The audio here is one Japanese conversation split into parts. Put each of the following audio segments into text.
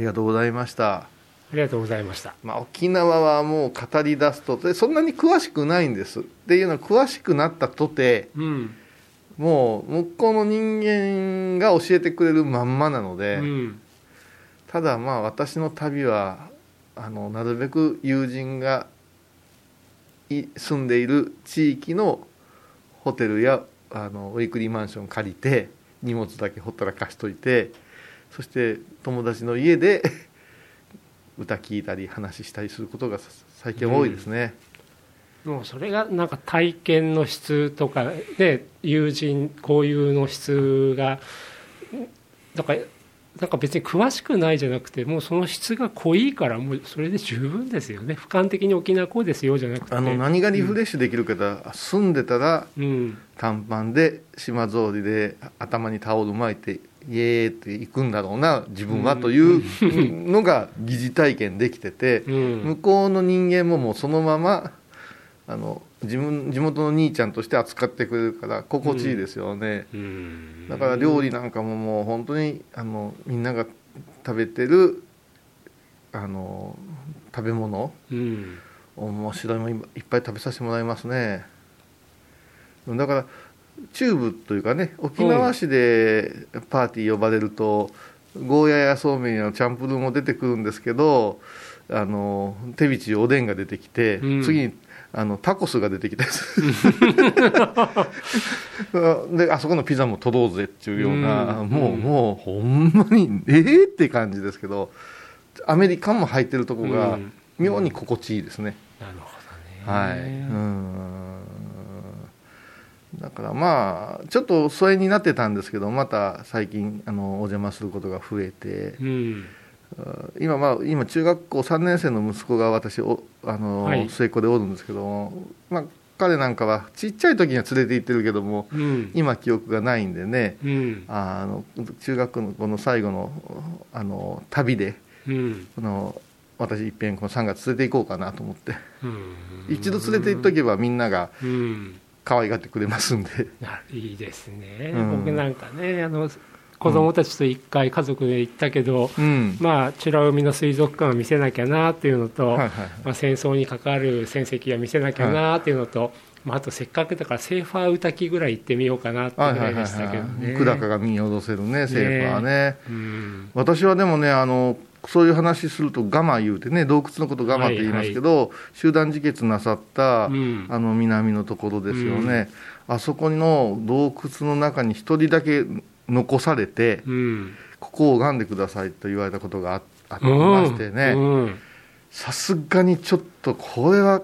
りがとうございました。ありがとうございました。まあ、沖縄はもう語り出すとでそんなに詳しくないんです。っていうのは詳しくなったとてうん。もう向こうの人間が教えてくれるまんまなので、うん。ただまあ私の旅はあのなるべく友人がい住んでいる地域のホテルやあのウィークリーマンション借りて荷物だけほったらかしといてそして友達の家で 歌聞いたり話したりすることがさ最近多いですね、もうそれがなんか体験の質とかね友人交友の質がだからなんか別に詳しくないじゃなくてもうその質が濃いからもうそれで十分ですよね。俯瞰的に沖縄こうですよじゃなくて。あの何がリフレッシュできるかだ、住んでたらうん。短パンで島草履で頭にタオル巻いてイエーって行くんだろうな自分はというのが疑似体験できててうん。向こうの人間ももうそのままあの自分地元の兄ちゃんとして扱ってくれるから心地いいですよね、うん。だから料理なんかももう本当にあのみんなが食べてるあの食べ物うん。面白いものいっぱい食べさせてもらいますね。だからチューブというかね沖縄市でパーティー呼ばれると、ゴーヤやそうめんやチャンプルーも出てくるんですけどあの手びちおでんが出てきて、うん。次にあのタコスが出てきたりするであそこのピザも取ろうぜっていうような、うん。もううん。もうほんまにええって感じですけどアメリカンも入ってるとこがうん。妙に心地いいですね、なるほどね。はい。うんだからまあちょっと疎遠になってたんですけどまた最近あのお邪魔することが増えて。うん。今まあ今中学校3年生の息子が私おあの、はい。末っ子でおるんですけども、まあ、彼なんかはちっちゃい時には連れて行ってるけどもうん。今記憶がないんでねうん。あの中学のこの最後のあの旅でうん。この私いっぺんこの3月連れて行こうかなと思って。うん。一度連れて行っとけばみんながうん可愛がってくれますんで。ないいですね、うん。僕なんかねあの子供たちと一回家族で行ったけど、うん。まあ美ら海の水族館を見せなきゃなっていうのと、はいはいまあ、戦争に関わる戦績は見せなきゃなっていうのと、まあ、あとせっかくだからセーファー歌きぐらい行ってみようかなってぐはいはいはいらいでしたけどね。久高が見下ろせるねセーファーね。うん。私はでもねあのそういう話するとガマ言うてね洞窟のことガマって言いますけど、集団自決なさった、うん。あの南のところですよね、あそこの洞窟の中に一人だけ残されて、うん。ここを拝んでくださいと言われたことがあありましてね、うん。さすがにちょっとこれは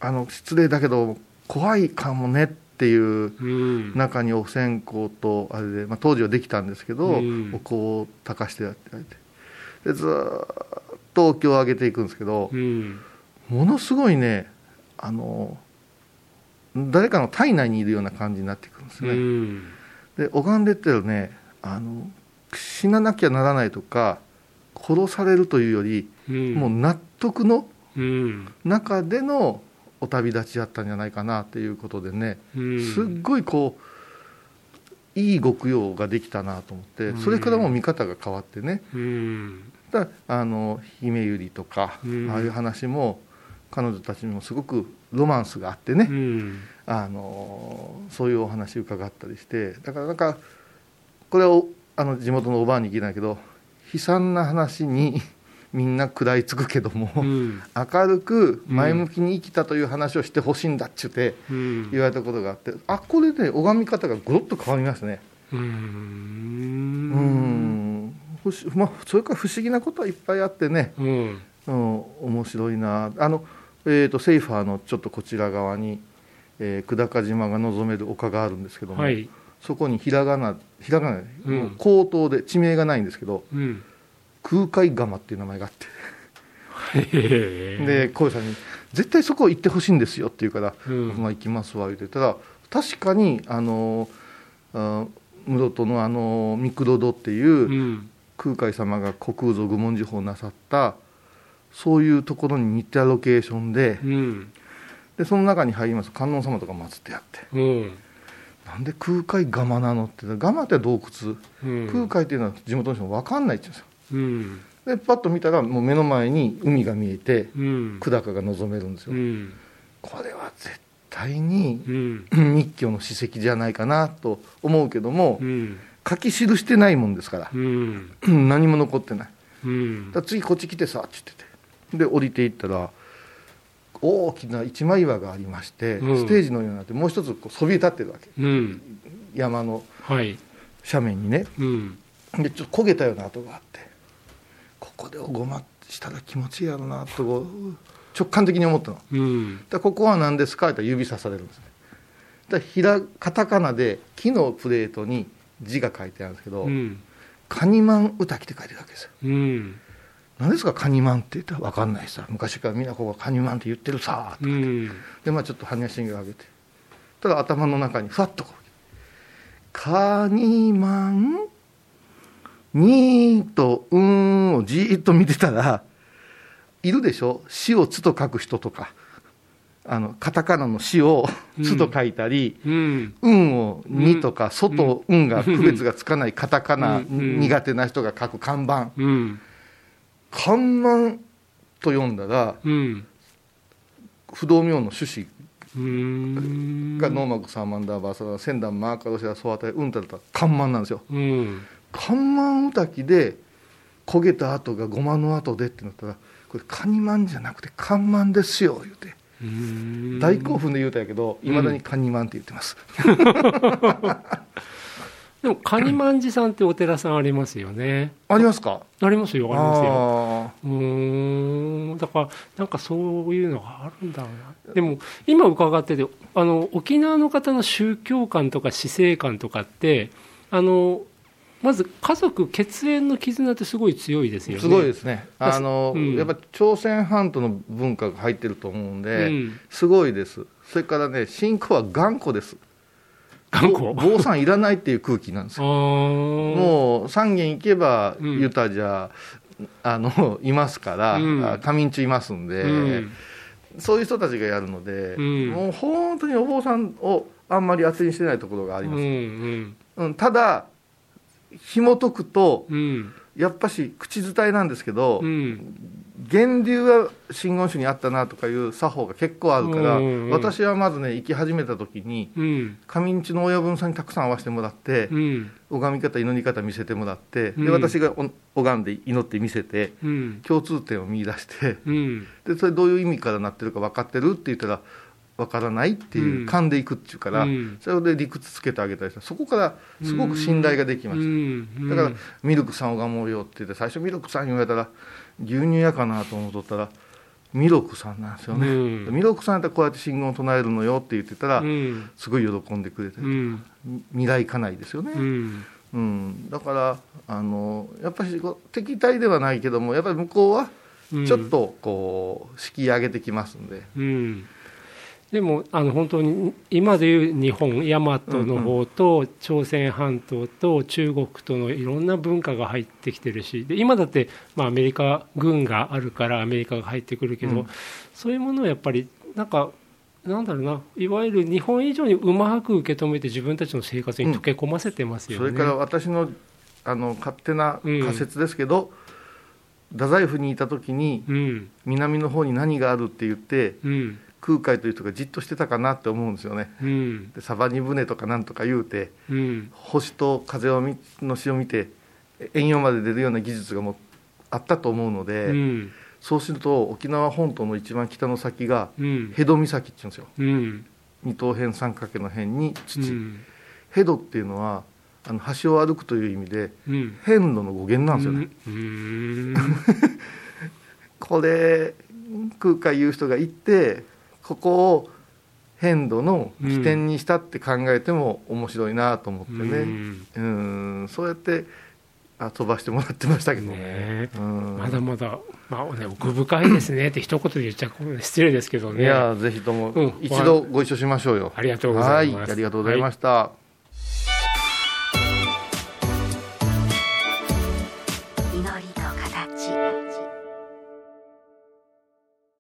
あの失礼だけど怖いかもねっていううん。中にお線香とあれで、まあ、当時はできたんですけど、うん。お香を炊かしてやってでずーっとお経を上げていくんですけどう、ん。ものすごいねあの誰かの体内にいるような感じになってくるんですうね、ん。で拝んでってるねあの死ななきゃならないとか殺されるというより、うん。もう納得のうん。中でのお旅立ちだったんじゃないかなっていうことでね、うん。すっごいこういい極用ができたなと思ってうん。それからもう見方が変わってね。うん。だあの姫百合とか、うん。ああいう話も彼女たちにもすごくロマンスがあってね、うん。あのそういうお話伺ったりしてだからなんかこれをあの地元のおばあに聞いたんだけど悲惨な話にみんな食らいつくけども、うん。明るく前向きに生きたという話をしてほしいんだっちゅってうん。言われたことがあってあこれで拝み方がごろっと変わりますね。ううん。ん不思まあそれから不思議なことはいっぱいあってね、うん。うん、面白いな。あの、えー、とセイファーのちょっとこちら側に、えー久高島が望める丘があるんですけども、はい。そこにひらがなひらがな、うん。口頭で地名がないんですけどうん空海釜っていう名前があって。で小さんに「絶対そこ行ってほしいんですよ」って言うから「うん。まあ行きますわ」言って。たら確かにあのあ室戸のあの三黒戸っていう、うん。空海様が虚空蔵愚問寺法をなさったそういうところに似たロケーションでうん。でその中に入ります。と観音様とか祀ってあって。うん。なんで空海釜なのって釜って洞窟、うん。空海っていうのは地元の人も分かんないって言うんですようん。でパッと見たらもう目の前に海が見えてうん。久高が望めるんですよ、うん。これは絶対にうん。日教の史跡じゃないかなと思うけどもうん。書き記してないもんですからうん。何も残ってない。うん。だ次こっち来てさって言っててで降りていったら大きな一枚岩がありまして、うん。ステージのようになってもう一つこうそびえ立ってるわけ。うん。山のはい。斜面にね。うん。でちょっと焦げたような跡があってここでおごましたら気持ちいいやろなと直感的に思ったの。だかうんらここは何ですかって指さされるんですね。だひらカタカナで木のプレートに字が書いてあるんですけどうん「カニマン歌き」って書いてるわけですよ。うん。何ですかカニマンって言ったら分かんないさ。昔からみんなここカニマンって言ってるさうん。でまあちょっと般若心経を上げて。ただ頭の中にふわっとこう「カニマン」「に」と「うん」をじーっと見てたらいるでしょ「死」を「つ」と書く人とか。あのカタカナの「死」を「つ」と書いたりうん「うん」を「に」とか「そ」と「うん」が区別がつかないカタカナうん。苦手な人が書く看板。うん。看板と読んだらうん。不動明の趣旨。うん。がノーマクサーマンダーバーサー仙団マーカロシアソワタうんたらた看板なんですよ。うん看板歌きで焦げた跡がごまの跡でってなったらこれカニマンじゃなくて看板ですよ言うて。うん。大興奮で言うたんやけどいまだにカニマンって言ってます、でもカニマンジさんってお寺さんありますよね。ありますか？ありますよありますよ。あうーん。だからなんかそういうのがあるんだろうな。でも今伺っててあの沖縄の方の宗教観とか死生観とかってあのまず家族血縁の絆ってすごい強いですよね。ーすごいですね。だあの、うん。やっぱ朝鮮半島の文化が入ってると思うんで、うん。すごいです。それからね信仰は頑固です。頑固？ぼ坊さんいらないっていう空気なんですよ。もう三軒行けばうん。ユタじゃ、あのいますから、仮眠中いますんで、うん。そういう人たちがやるので、うん。もう本当にお坊さんをあんまり当てにしてないところがありうんます、うん。うんただ紐解くとうん。やっぱし口伝えなんですけど、うん。源流は真言宗にあったなとかいう作法が結構あるから、うんうん私はまずね行き始めた時にうん。上日の親分さんにたくさん会わせてもらって、うん。拝み方祈り方見せてもらって、うん。で私がお拝んで祈って見せてうん。共通点を見出してうん。でそれどういう意味からなってるか分かってるって言ったら分からないっていう、うん。勘でいくっていうから、うん。それで理屈つけてあげたりしてそこからすごく信頼ができました、うん。だからミルクさん拝もうよって言って最初ミルクさんに言われたら牛乳屋かなと思っとったらミルクさんなんですよね、うん。ミルクさんやったらこうやって信号を唱えるのよって言ってたら、うん。すごい喜んでくれて、うん。未来家内ですよね、うん。うん、だからあのやっぱり敵対ではないけどもやっぱり向こうはうんちょっとこう敷居上げてきますんで、うん、でもあの本当に今でいう日本大和の方と朝鮮半島と中国とのいろんな文化が入ってきてるしで今だって、まあ、アメリカ軍があるからアメリカが入ってくるけど、うん。そういうものをやっぱりなんかなんだろうないわゆる日本以上にうまく受け止めて自分たちの生活に溶け込ませてますよね。それから私のあの勝手な仮説ですけど、太宰府にいた時にうん。南の方に何があるって言ってうん空海という人がじっとしてたかなって思うんですよね。うん。でサバニ船とかなんとか言うてうん。星と風を見の詩を見て遠洋まで出るような技術がもうあったと思うので、うん。そうすると沖縄本島の一番北の先がうん。ヘド岬って言うんですよ。うん。二等辺三角形の辺に土、うん。ヘドっていうのはあの橋を歩くという意味でうん。変路の語源なんですよね、うん。これ空海いう人が行ってここを変路の起点にしたって考えても面白いなと思ってね。うん。そうやってあ飛ばしてもらってましたけどね。ねうん。まだまだ、まあね、奥深いですねって一言で言っちゃ失礼ですけどね。いやぜひともうん一度ご一緒しましょうよ、ありがとうございます。はいありがとうございました、